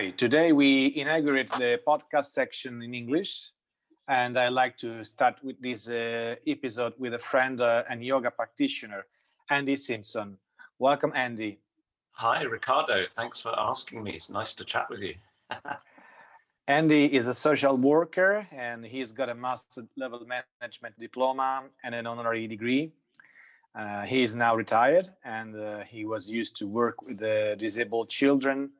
Hi, today we inaugurate the podcast section in English. And I like to start with this uh, episode with a friend uh, and yoga practitioner, Andy Simpson. Welcome, Andy. Hi, Ricardo. Thanks for asking me. It's nice to chat with you. Andy is a social worker and he's got a master level management diploma and an honorary degree. Uh, he is now retired and uh, he was used to work with the disabled children.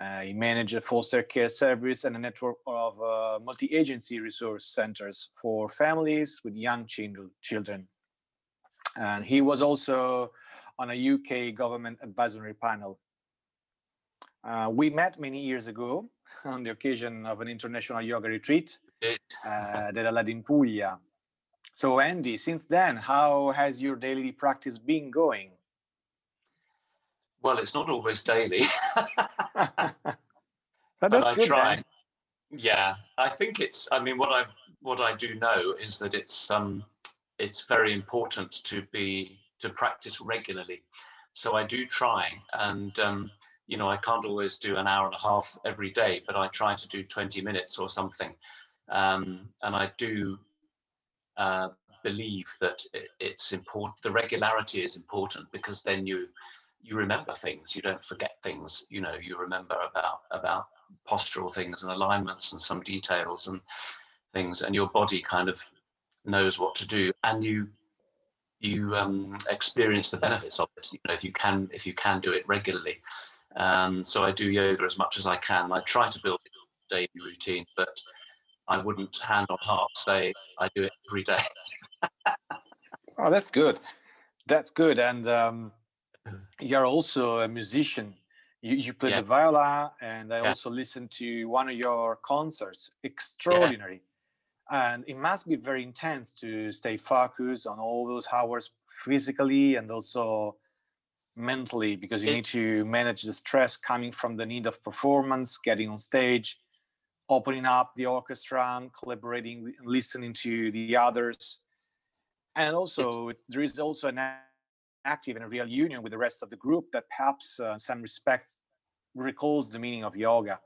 Uh, he managed a foster care service and a network of uh, multi-agency resource centers for families with young children. And he was also on a UK government advisory panel. Uh, we met many years ago on the occasion of an international yoga retreat uh, that I led in Puglia. So, Andy, since then, how has your daily practice been going? Well, it's not always daily. but I good, try. then. Yeah, I think it's. I mean, what I what I do know is that it's um it's very important to be to practice regularly. So I do try, and um, you know, I can't always do an hour and a half every day, but I try to do 20 minutes or something. Um, and I do uh, believe that it's important. The regularity is important because then you you remember things. You don't forget things. You know, you remember about about postural things and alignments and some details and things, and your body kind of knows what to do, and you you um, experience the benefits of it. You know, if you can if you can do it regularly. Um, so I do yoga as much as I can. I try to build a daily routine, but I wouldn't hand on heart say I do it every day. Oh, that's good. That's good. And um, you're also a musician. You, you play Yeah. the viola, and I Yeah. also listened to one of your concerts. Extraordinary. And it must be very intense to stay focused on all those hours physically and also mentally because you It- need to manage the stress coming from the need of performance, getting on stage, opening up the orchestra, collaborating, with- listening to the others. And also, there is also an active in a real union with the rest of the group that perhaps, uh, in some respects, recalls the meaning of yoga.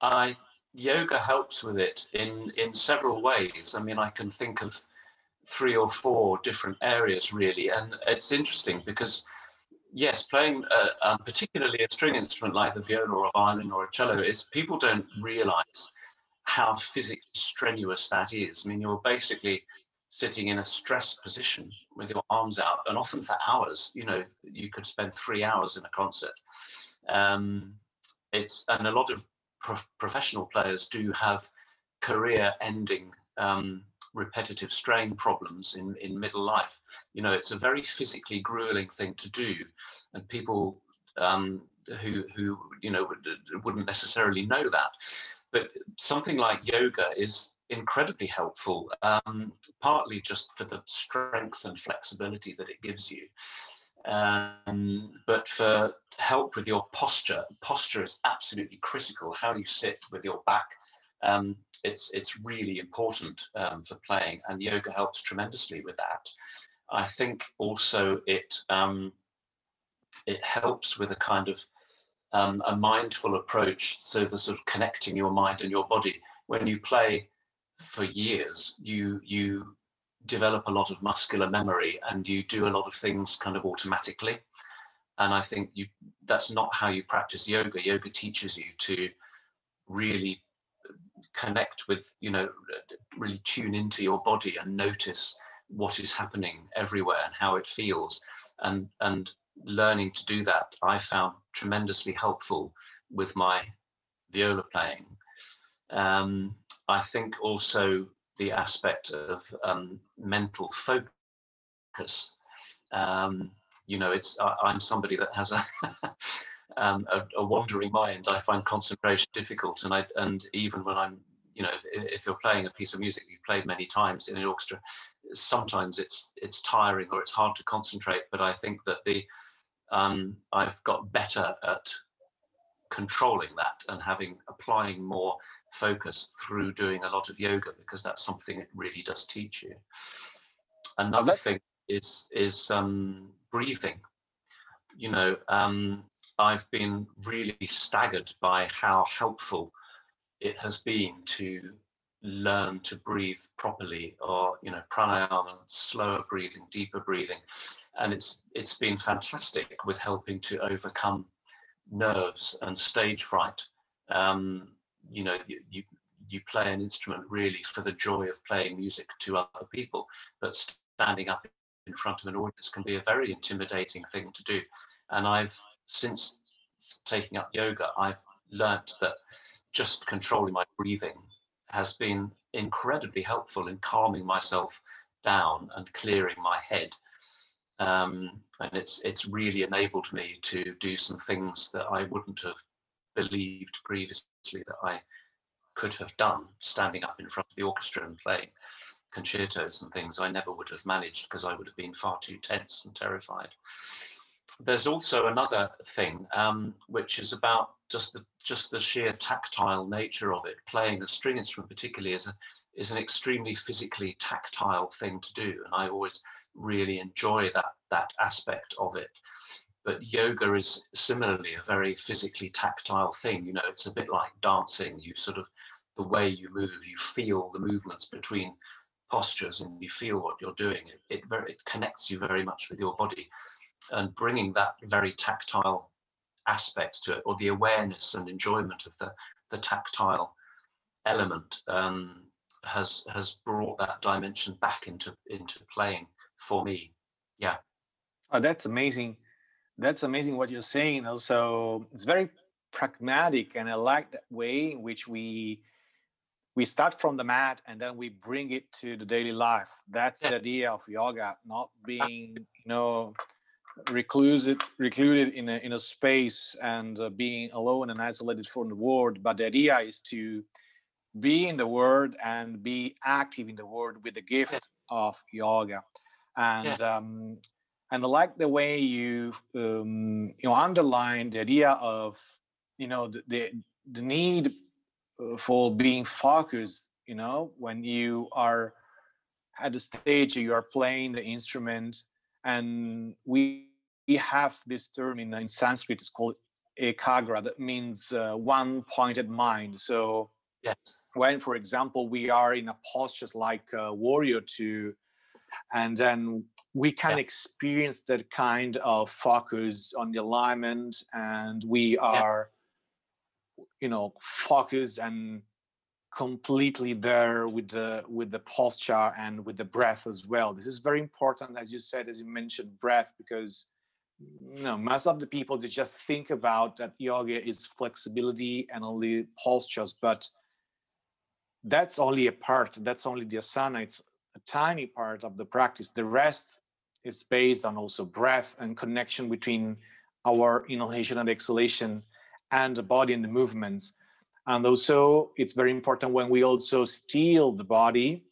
I yoga helps with it in in several ways. I mean, I can think of three or four different areas really, and it's interesting because yes, playing uh, um, particularly a string instrument like the viola or a violin or a cello is people don't realize how physically strenuous that is. I mean, you're basically sitting in a stressed position with your arms out, and often for hours. You know, you could spend three hours in a concert. Um, it's and a lot of prof- professional players do have career-ending um, repetitive strain problems in in middle life. You know, it's a very physically grueling thing to do, and people um, who who you know would, wouldn't necessarily know that. But something like yoga is incredibly helpful, um, partly just for the strength and flexibility that it gives you, um, but for help with your posture. Posture is absolutely critical. How you sit with your back, um, it's it's really important um, for playing, and yoga helps tremendously with that. I think also it um, it helps with a kind of um, a mindful approach. So the sort of connecting your mind and your body. When you play for years, you you develop a lot of muscular memory and you do a lot of things kind of automatically. And I think you that's not how you practice yoga. Yoga teaches you to really connect with, you know, really tune into your body and notice what is happening everywhere and how it feels. And and learning to do that, I found tremendously helpful with my viola playing. Um, I think also the aspect of um, mental focus. Um, you know, it's I, I'm somebody that has a, um, a a wandering mind. I find concentration difficult, and I and even when I'm you know if, if you're playing a piece of music you've played many times in an orchestra, sometimes it's it's tiring or it's hard to concentrate. But I think that the um, I've got better at controlling that and having applying more focus through doing a lot of yoga because that's something it really does teach you. Another thing is is um, breathing. You know, um, I've been really staggered by how helpful it has been to learn to breathe properly or you know pranayama slower breathing deeper breathing and it's it's been fantastic with helping to overcome nerves and stage fright um, you know you, you you play an instrument really for the joy of playing music to other people but standing up in front of an audience can be a very intimidating thing to do and i've since taking up yoga i've learnt that just controlling my breathing has been incredibly helpful in calming myself down and clearing my head. Um, and it's it's really enabled me to do some things that I wouldn't have believed previously that I could have done standing up in front of the orchestra and playing concertos and things I never would have managed because I would have been far too tense and terrified. There's also another thing um, which is about just the just the sheer tactile nature of it. Playing a string instrument, particularly, is a is an extremely physically tactile thing to do, and I always really enjoy that that aspect of it. But yoga is similarly a very physically tactile thing. You know, it's a bit like dancing. You sort of the way you move, you feel the movements between postures, and you feel what you're doing. It it, very, it connects you very much with your body, and bringing that very tactile aspects to it or the awareness and enjoyment of the the tactile element um, has has brought that dimension back into into playing for me yeah oh that's amazing that's amazing what you're saying also it's very pragmatic and i like that way in which we we start from the mat and then we bring it to the daily life that's yeah. the idea of yoga not being you know reclused recluded in a, in a space and uh, being alone and isolated from the world but the idea is to be in the world and be active in the world with the gift yeah. of yoga and yeah. um, and I like the way you um, you know underline the idea of you know the the, the need uh, for being focused you know when you are at the stage you are playing the instrument and we, we have this term in, in Sanskrit, it's called ekagra, that means uh, one pointed mind. So yes. when, for example, we are in a posture like a warrior two, and then we can yeah. experience that kind of focus on the alignment, and we are, yeah. you know, focused and completely there with the with the posture and with the breath as well this is very important as you said as you mentioned breath because you know most of the people they just think about that yoga is flexibility and only postures but that's only a part that's only the asana it's a tiny part of the practice the rest is based on also breath and connection between our inhalation and exhalation and the body and the movements. And also it's very important when we also steal the body.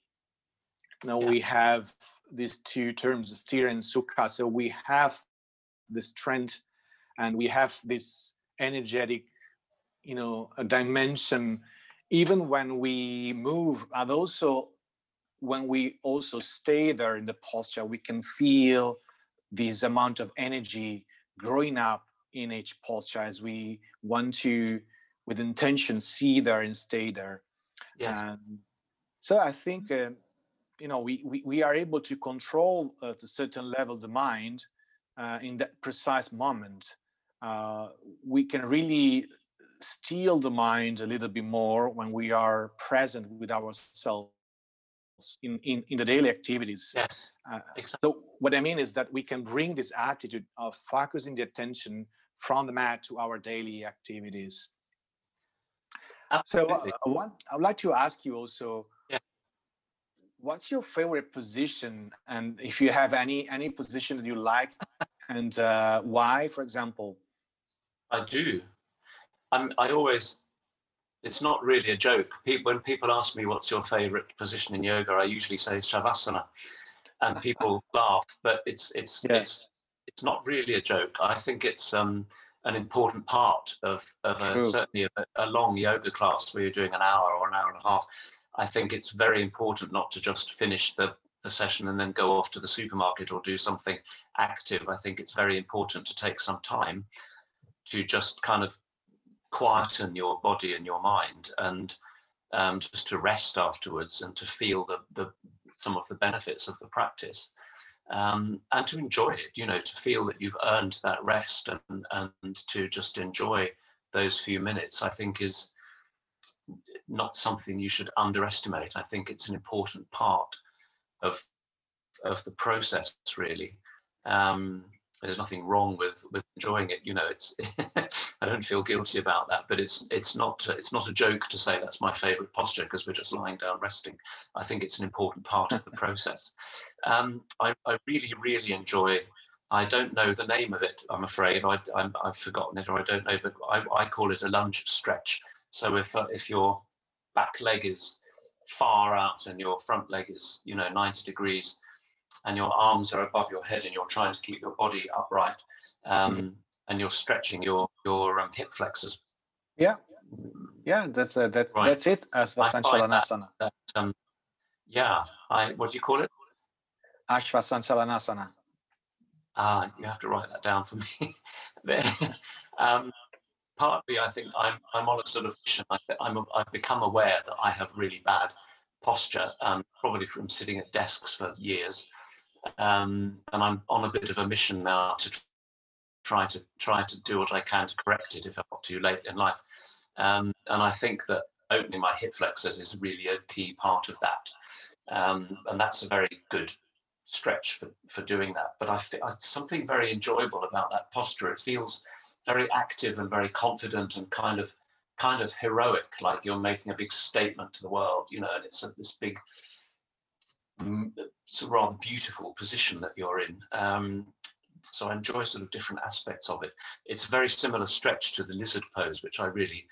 Now yeah. we have these two terms sthira and sukha. So we have the strength and we have this energetic you know a dimension. Even when we move and also when we also stay there in the posture we can feel this amount of energy growing up in each posture as we want to with intention see there and stay there. Yeah and so i think uh, you know we, we we are able to control at a certain level the mind uh, in that precise moment. Uh, we can really steal the mind a little bit more when we are present with ourselves in, in, in the daily activities. Yes. Uh, exactly. So what I mean is that we can bring this attitude of focusing the attention from the mat to our daily activities. Absolutely. So uh, I, want, I would like to ask you also, yeah. what's your favorite position, and if you have any any position that you like, and uh, why, for example? I do. I'm, I always. It's not really a joke. People, when people ask me what's your favorite position in yoga, I usually say shavasana, and people laugh. But it's it's yeah. it's it's not really a joke. I think it's um an important part of, of a, certainly a, a, long yoga class where you're doing an hour or an hour and a half. I think it's very important not to just finish the, the session and then go off to the supermarket or do something active. I think it's very important to take some time to just kind of quieten your body and your mind and um, just to rest afterwards and to feel the, the some of the benefits of the practice um, and to enjoy it you know to feel that you've earned that rest and, and to just enjoy those few minutes i think is not something you should underestimate. I think it's an important part of of the process really. Um, there's nothing wrong with with enjoying it you know it's i don't feel guilty about that but it's it's not it's not a joke to say that's my favorite posture because we're just lying down resting i think it's an important part of the process um, I, I really really enjoy I don't know the name of it. I'm afraid I, have forgotten it, or I don't know. But I, I call it a lunge stretch. So if uh, if your back leg is far out and your front leg is you know 90 degrees, and your arms are above your head and you're trying to keep your body upright um, mm-hmm. and you're stretching your your um, hip flexors. Yeah, yeah, that's uh, that, right. that's it. Ashvasanchalanasana. That, that, um, yeah, I what do you call it? Ashvasanchalanasana. Ah, you have to write that down for me. um, partly, I think I'm I'm on a sort of mission. I, I'm I've become aware that I have really bad posture, um, probably from sitting at desks for years um, and I'm on a bit of a mission now to try to try to do what I can to correct it if I'm not too late in life. Um, and I think that opening my hip flexors is really a key part of that, um, and that's a very good stretch for, for doing that. But I feel something very enjoyable about that posture. It feels very active and very confident and kind of kind of heroic, like you're making a big statement to the world, you know. And it's a, this big rather beautiful position that you're in. Um, so I enjoy sort of different aspects of it. It's a very similar stretch to the lizard pose, which I really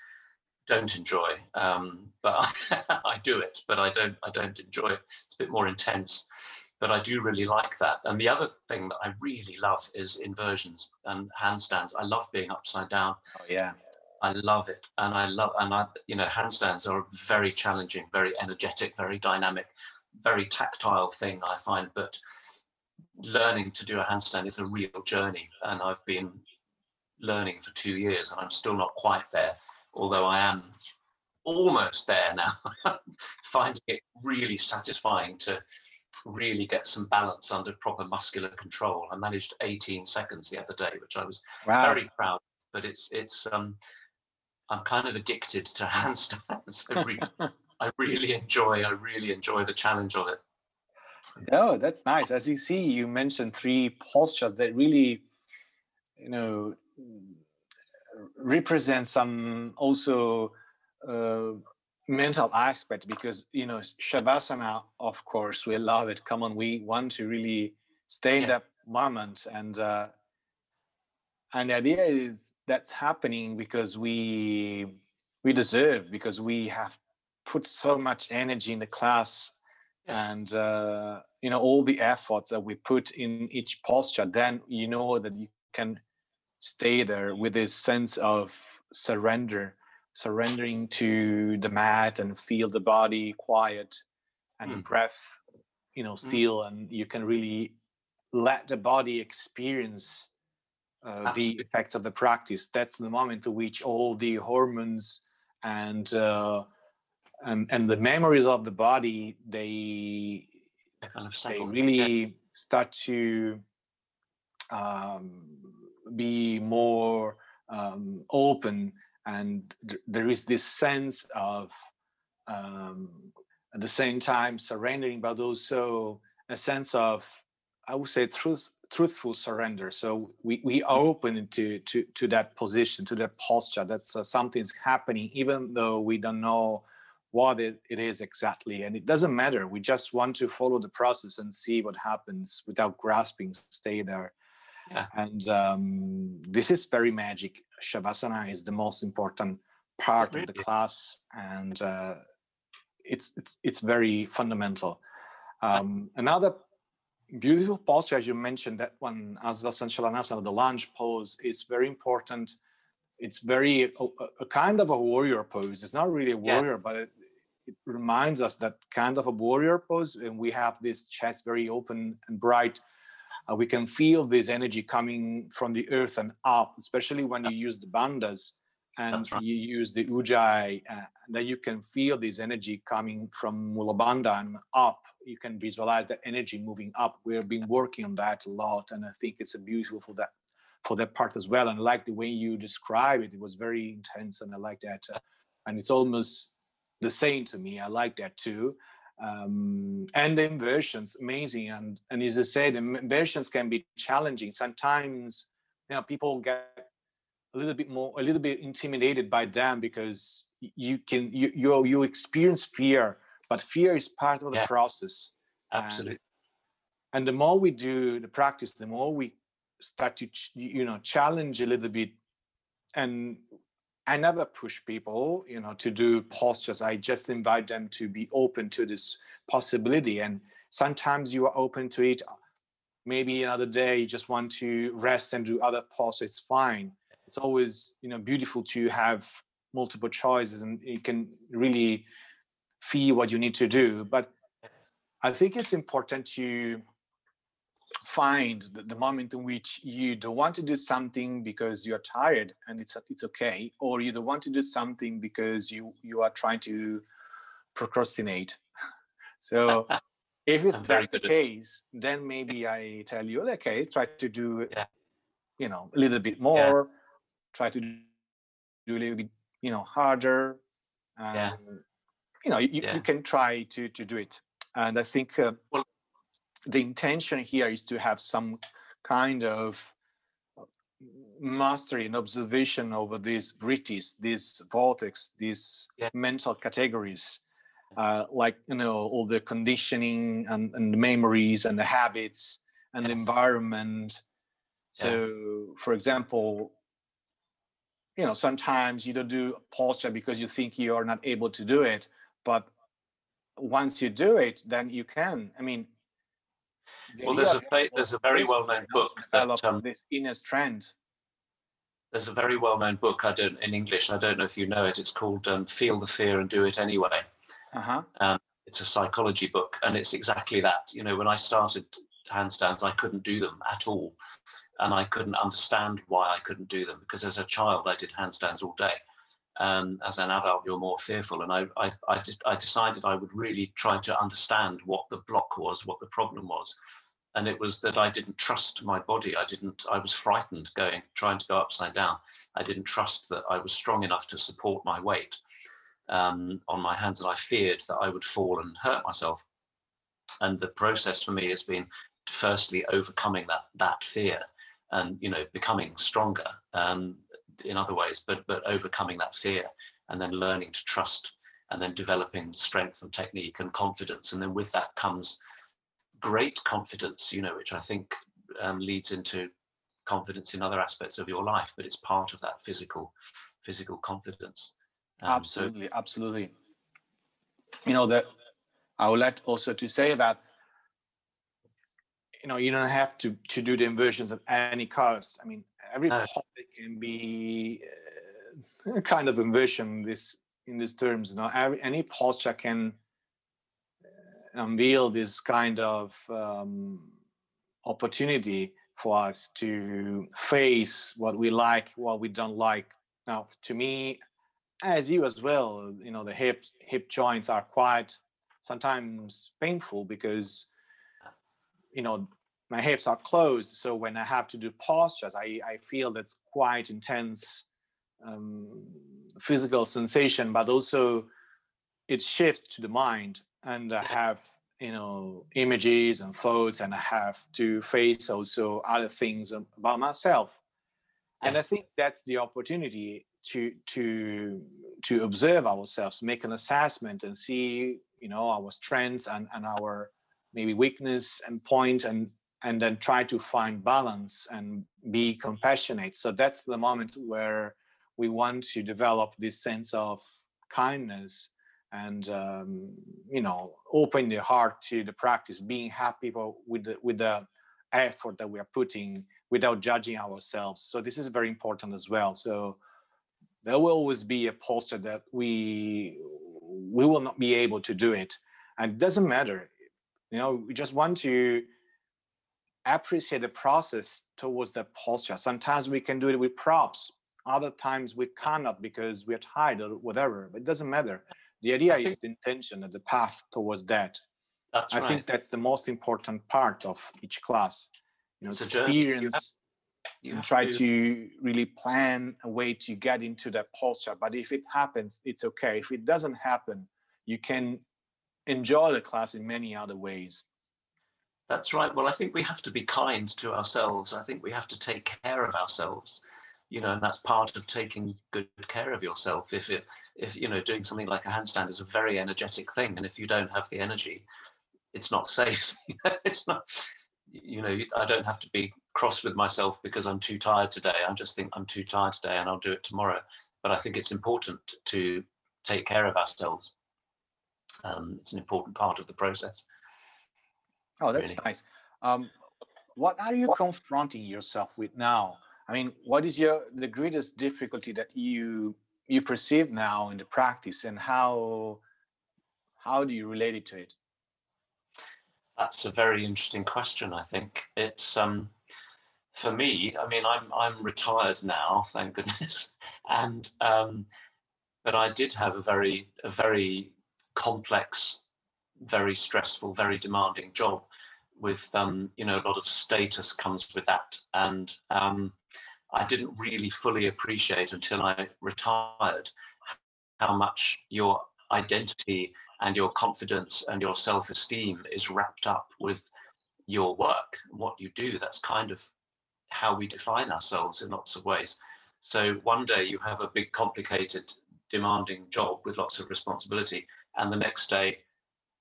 don't enjoy. Um, but I, I, do it, but I don't. I don't enjoy it. It's a bit more intense, but I do really like that. And the other thing that I really love is inversions and handstands. I love being upside down. Oh yeah. I love it, and I love, and I, you know, handstands are very challenging, very energetic, very dynamic very tactile thing, I find. But learning to do a handstand is a real journey, and I've been learning for two years, and I'm still not quite there. Although I am almost there now, finding it really satisfying to really get some balance under proper muscular control. I managed 18 seconds the other day, which I was wow. very proud. Of, but it's it's um, I'm kind of addicted to handstands. Really, I really enjoy. I really enjoy the challenge of it. Oh, that's nice. As you see, you mentioned three postures that really, you know, represent some also uh, mental aspect because you know shavasana of course we love it come on we want to really stay in yeah. that moment and uh and the idea is that's happening because we we deserve because we have put so much energy in the class yes. and uh, you know all the efforts that we put in each posture then you know that you can stay there with this sense of surrender surrendering to the mat and feel the body quiet and mm. the breath you know mm. still mm. and you can really let the body experience uh, the effects of the practice that's the moment to which all the hormones and uh, and and the memories of the body they they really start to um, be more um, open and th- there is this sense of um, at the same time surrendering but also a sense of i would say truth truthful surrender so we, we are mm. open to, to to that position to that posture that's uh, something's happening even though we don't know what it, it is exactly. And it doesn't matter. We just want to follow the process and see what happens without grasping, stay there. Yeah. And um, this is very magic. Shavasana is the most important part really? of the class, and uh, it's it's it's very fundamental. Um, another beautiful posture, as you mentioned, that one, Asvasanchalanasana, the lunge pose, is very important. It's very a, a, kind of a warrior pose. It's not really a warrior, yeah. but it, it reminds us that kind of a warrior pose and we have this chest very open and bright uh, we can feel this energy coming from the earth and up, especially when you use the bandhas and right. you use the ujjayi, uh, that you can feel this energy coming from Mulabandha and up. You can visualize that energy moving up. We've been working on that a lot, and I think it's a beautiful for that for that part as well. And I like the way you describe it; it was very intense, and I like that. Uh, and it's almost the same to me. I like that too. Um, and the inversions, amazing. And and as I said, inversions can be challenging. Sometimes, you know, people get a little bit more a little bit intimidated by them because you can you you, you experience fear but fear is part of the yeah. process absolutely and, and, the more we do the practice the more we start to you know challenge a little bit and i never push people you know to do postures. I just invite them to be open to this possibility. And sometimes you are open to it. Maybe another day you just want to rest and do other postures it's fine. It's always you know beautiful to have multiple choices and you can really feel what you need to do. But i think it's important to find the, the, moment in which you don't want to do something because you're tired and it's it's okay or you don't want to do something because you you are trying to procrastinate so if it's that the case then maybe i tell you okay try to do yeah. you know a little bit more yeah try to do a little bit you know harder um, yeah. you know you, yeah. you can try to to do it and i think uh, well, the intention here is to have some kind of mastery and observation over these vrittis these vortex these yeah. mental categories uh, like you know all the conditioning and, and the memories and the habits and yes. the environment so for example you know sometimes you don't do posture because you think you are not able to do it but once you do it then you can i mean well there's a there's a very well-known book that um, this inner strength there's a very well-known book i don't in english i don't know if you know it it's called um, feel the fear and do it anyway uh-huh. um, it's a psychology book and it's exactly that you know when i started handstands i couldn't do them at all and I couldn't understand why I couldn't do them because as a child I did handstands all day. Um, as an adult, you're more fearful, and I, I, I, just, I decided I would really try to understand what the block was, what the problem was, and it was that I didn't trust my body. I didn't. I was frightened going, trying to go upside down. I didn't trust that I was strong enough to support my weight um, on my hands, and I feared that I would fall and hurt myself. And the process for me has been firstly overcoming that that fear and you know becoming stronger um, in other ways, but but overcoming that fear and then learning to trust and then developing strength and technique and confidence, and then with that comes great confidence, you know, which I think um, leads into confidence in other aspects of your life, but it's part of that physical physical confidence. Um, absolutely, so, absolutely. You know that I would like also to say that you know you don't have to to do the inversions at any cost i mean every no. can be uh, kind of inversion this in these terms you know every, any posture can unveil this kind of um, opportunity for us to face what we like what we don't like. Now to me as you as well you know the hip hip joints are quite sometimes painful because you know my hips are closed. So when i have to do postures i, I feel that's quite intense um, physical sensation but also it shifts to the mind and i have you know images and thoughts and i have to face also other things about myself. Yes. and i think that's the opportunity to to to observe ourselves make an assessment and see you know our strengths and and our maybe weakness and point and and then try to find balance and be compassionate. So that's the moment where we want to develop this sense of kindness and um, you know open the heart to the practice being happy with the, with the effort that we are putting without judging ourselves so this is very important as well so there will always be a posture that we we will not be able to do it and it doesn't matter you know we just want to appreciate the process towards the posture. Sometimes we can do it with props. Other times we cannot because we're tired or whatever. It doesn't matter. The idea think, is the intention and the path towards that. That's I right. think that's the most important part of each class. You know, it's experience you and try to... to really plan a way to get into that posture. But if it happens, it's okay. If it doesn't happen, you can enjoy the class in many other ways. That's right. Well, I think we have to be kind to ourselves. I think we have to take care of ourselves, you know, and that's part of taking good care of yourself. If it, if you know, doing something like a handstand is a very energetic thing, and if you don't have the energy, it's not safe. it's not. You know, I don't have to be cross with myself because I'm too tired today. I just think I'm too tired today, and I'll do it tomorrow. But I think it's important to take care of ourselves. Um, it's an important part of the process. Oh, that's really. nice. Um, what are you confronting yourself with now? I mean, what is your the greatest difficulty that you you perceive now in the practice, and how how do you relate it to it? That's a very interesting question. I think it's um, for me. I mean, I'm I'm retired now, thank goodness, and um, but I did have a very a very complex, very stressful, very demanding job with um, you know a lot of status comes with that and um, i didn't really fully appreciate until i retired how much your identity and your confidence and your self-esteem is wrapped up with your work what you do. That's kind of how we define ourselves in lots of ways. So one day you have a big complicated demanding job with lots of responsibility and the next day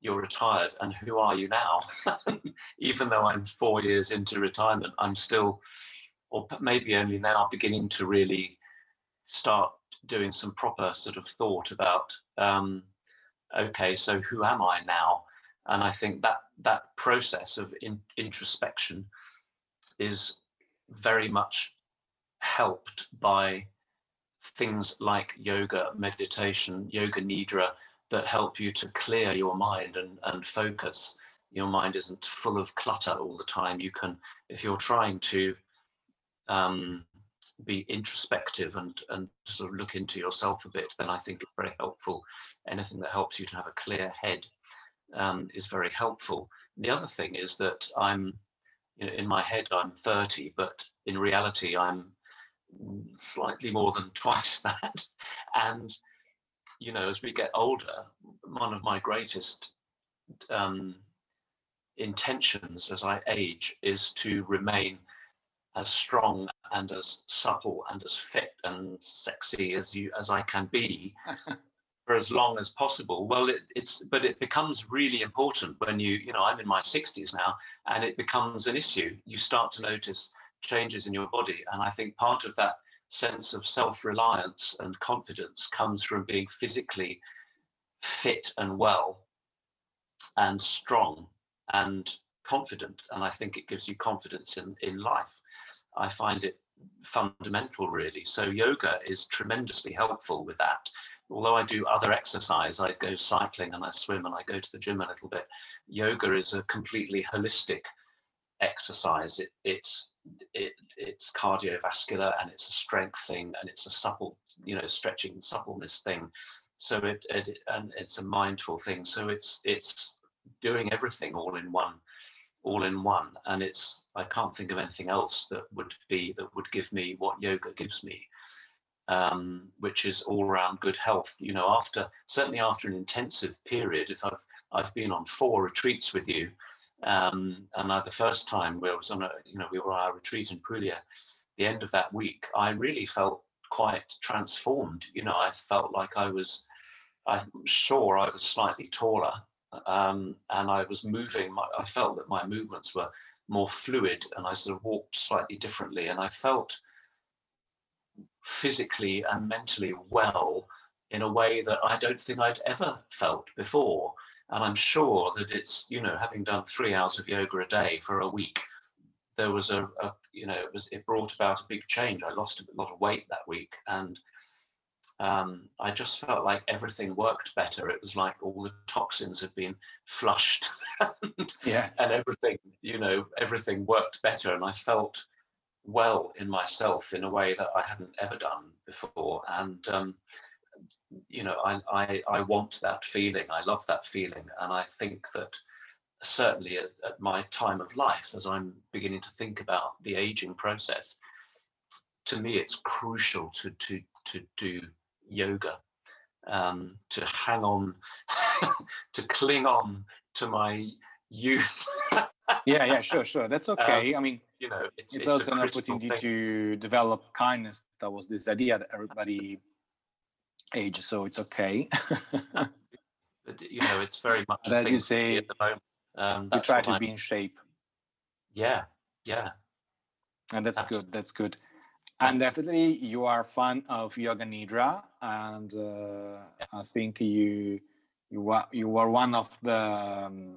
you're retired and who are you now? Even though i'm four years into retirement i'm still or maybe only now beginning to really start doing some proper sort of thought about um, okay so who am i now and i think that that process of in, introspection is very much helped by things like yoga meditation yoga nidra that help you to clear your mind and, and focus. Your mind isn't full of clutter all the time. You can, if you're trying to um, be introspective and, and sort of look into yourself a bit, then I think it's very helpful. Anything that helps you to have a clear head um, is very helpful. The other thing is that I'm, you know, in my head, I'm 30, but in reality, I'm slightly more than twice that. And you know, as we get older, one of my greatest um, intentions as I age is to remain as strong and as supple and as fit and sexy as you as I can be for as long as possible. Well, it, it's but it becomes really important when you you know I'm in my 60s now, and it becomes an issue. You start to notice changes in your body, and I think part of that sense of self-reliance and confidence comes from being physically fit and well and strong and confident and i think it gives you confidence in in life i find it fundamental really so yoga is tremendously helpful with that although i do other exercise i go cycling and i swim and i go to the gym a little bit yoga is a completely holistic exercise it, it's it, it's cardiovascular and it's a strength thing and it's a supple, you know, stretching suppleness thing. So it, it and it's a mindful thing. So it's it's doing everything all in one, all in one. And it's I can't think of anything else that would be that would give me what yoga gives me. Um, which is all around good health. You know, after certainly after an intensive period, if I've I've been on four retreats with you, um, and I, the first time I was on a, you know, we were on our retreat in Puglia, the end of that week, I really felt quite transformed. You know, I felt like I was, I'm sure I was slightly taller, um, and I was moving. My, I felt that my movements were more fluid, and I sort of walked slightly differently, and I felt physically and mentally well in a way that I don't think I'd ever felt before. And I'm sure that it's, you know, having done three hours of yoga a day for a week, there was a, a you know, it was it brought about a big change. I lost a lot of weight that week, and um, I just felt like everything worked better. It was like all the toxins had been flushed, and, Yeah. and everything, you know, everything worked better, and I felt well in myself in a way that I hadn't ever done before. And um, you know, I, I I want that feeling. I love that feeling, and I think that certainly at, at my time of life, as I'm beginning to think about the aging process, to me it's crucial to to to do yoga, um, to hang on, to cling on to my youth. Yeah, yeah, sure, sure. That's okay. I mean, you know, it's, it's, a also an opportunity thing. to develop kindness. That was this idea that everybody ages, so it's okay. But, you know, it's very much. But as you thing for me say, at the moment. Um, you try to I'm- be in shape, Yeah, yeah. and that's Absolutely. good. That's good. And definitely, you are a fan of yoga nidra, and uh, I think you you were you are one of the um,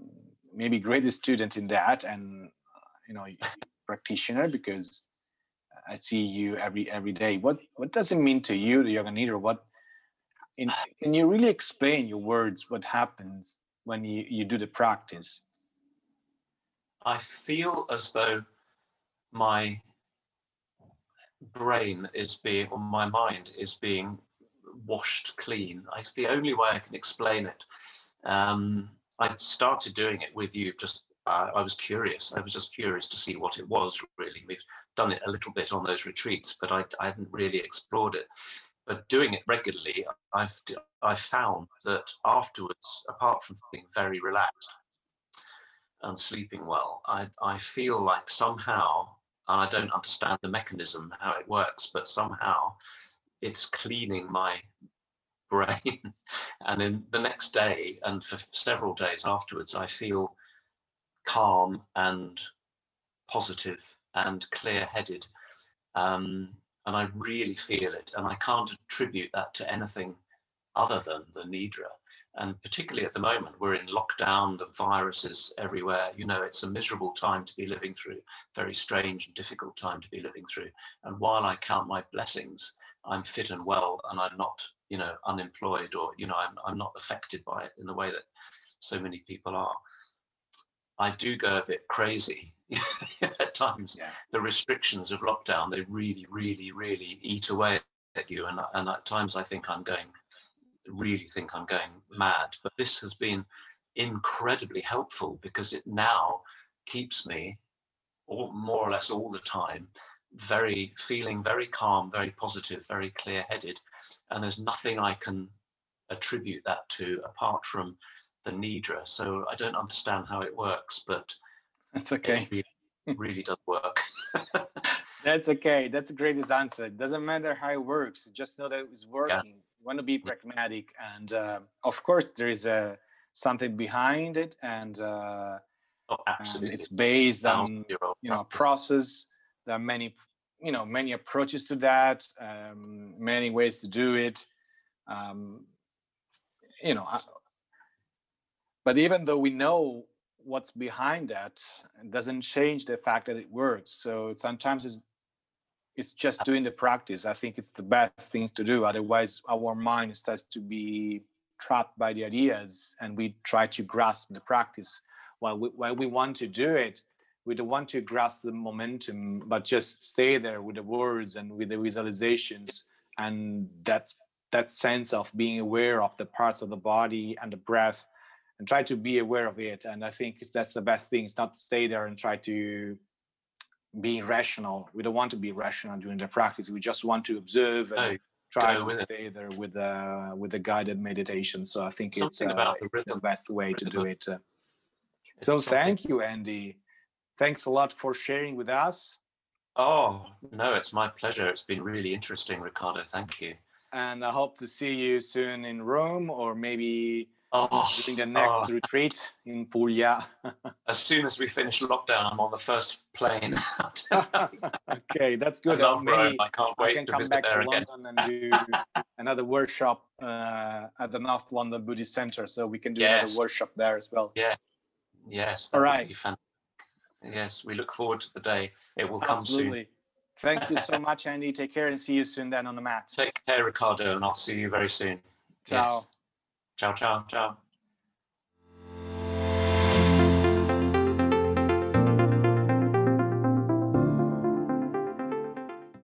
maybe greatest student in that, and uh, you know practitioner because I see you every every day. What what does it mean to you, the yoga nidra? What in, can you really explain your words? What happens when you you do the practice? I feel as though my brain is being, or my mind is being washed clean. It's the only way I can explain it. Um, I started doing it with you just. Uh, I was curious. I was just curious to see what it was really. We've done it a little bit on those retreats, but I, I hadn't really explored it. But doing it regularly, I've I found that afterwards, apart from feeling very relaxed, and sleeping well, I, I feel like somehow, and I don't understand the mechanism, how it works, but somehow it's cleaning my brain. and in the next day and for several days afterwards, I feel calm and positive and clear headed. Um, and I really feel it. And I can't attribute that to anything other than the Nidra and particularly at the moment we're in lockdown the viruses everywhere. You know it's a miserable time to be living through very strange and difficult time to be living through. And while i count my blessings i'm fit and well and i'm not you know unemployed or you know i'm, I'm not affected by it in the way that so many people are. I do go a bit crazy at times. Yeah. the restrictions of lockdown they really really really eat away at you. And, and at times i think i'm going really think I'm going mad, but this has been incredibly helpful because it now keeps me all, more or less all the time very feeling very calm, very positive, very clear headed. And there's nothing I can attribute that to apart from the Nidra. So I don't understand how it works, but That's okay. it really, really does work. That's okay. That's the greatest answer. It doesn't matter how it works. Just know that it's working. You want to be pragmatic, and uh, of course, there is a something behind it, and, uh, oh, and it's based on you know a process. There are many you know many approaches to that, um, many ways to do it. Um, you know, I, but even though we know what's behind that, it doesn't change the fact that it works. So sometimes it's it's just doing the practice. I think it's the best things to do. Otherwise, our mind starts to be trapped by the ideas, and we try to grasp the practice. While we, while we want to do it, we don't want to grasp the momentum, but just stay there with the words and with the visualizations, and that's that sense of being aware of the parts of the body and the breath, and try to be aware of it. And I think that's the best thing. It's not to stay there and try to be rational. We don't want to be rational during the practice. We just want to observe and No, try to with it. stay there with the with the guided meditation. So I think it's, Something uh, the it's the best way to do it. Uh, it's So something- thank you, Andy. Thanks a lot for sharing with us. Oh, no, it's my pleasure. It's been really interesting, Ricardo. Thank you. And I hope to see you soon in Rome or maybe Oh, during the next oh, retreat in Puglia. as soon as we finish lockdown, I'm on the first plane. okay, that's I good. love Uh, Rome. I can't I can to come visit back there to again. London and do another workshop uh, at the North London Buddhist Center, so we can do Yes. another workshop there as well. Yeah. Yes, All right. Yes, we look forward to the day. It will come soon. Absolutely. Thank you so much, Andy. Take care and see you soon then on the mat. Take care, Ricardo, and I'll see you very soon. Ciao. Yes. Ciao, ciao, ciao.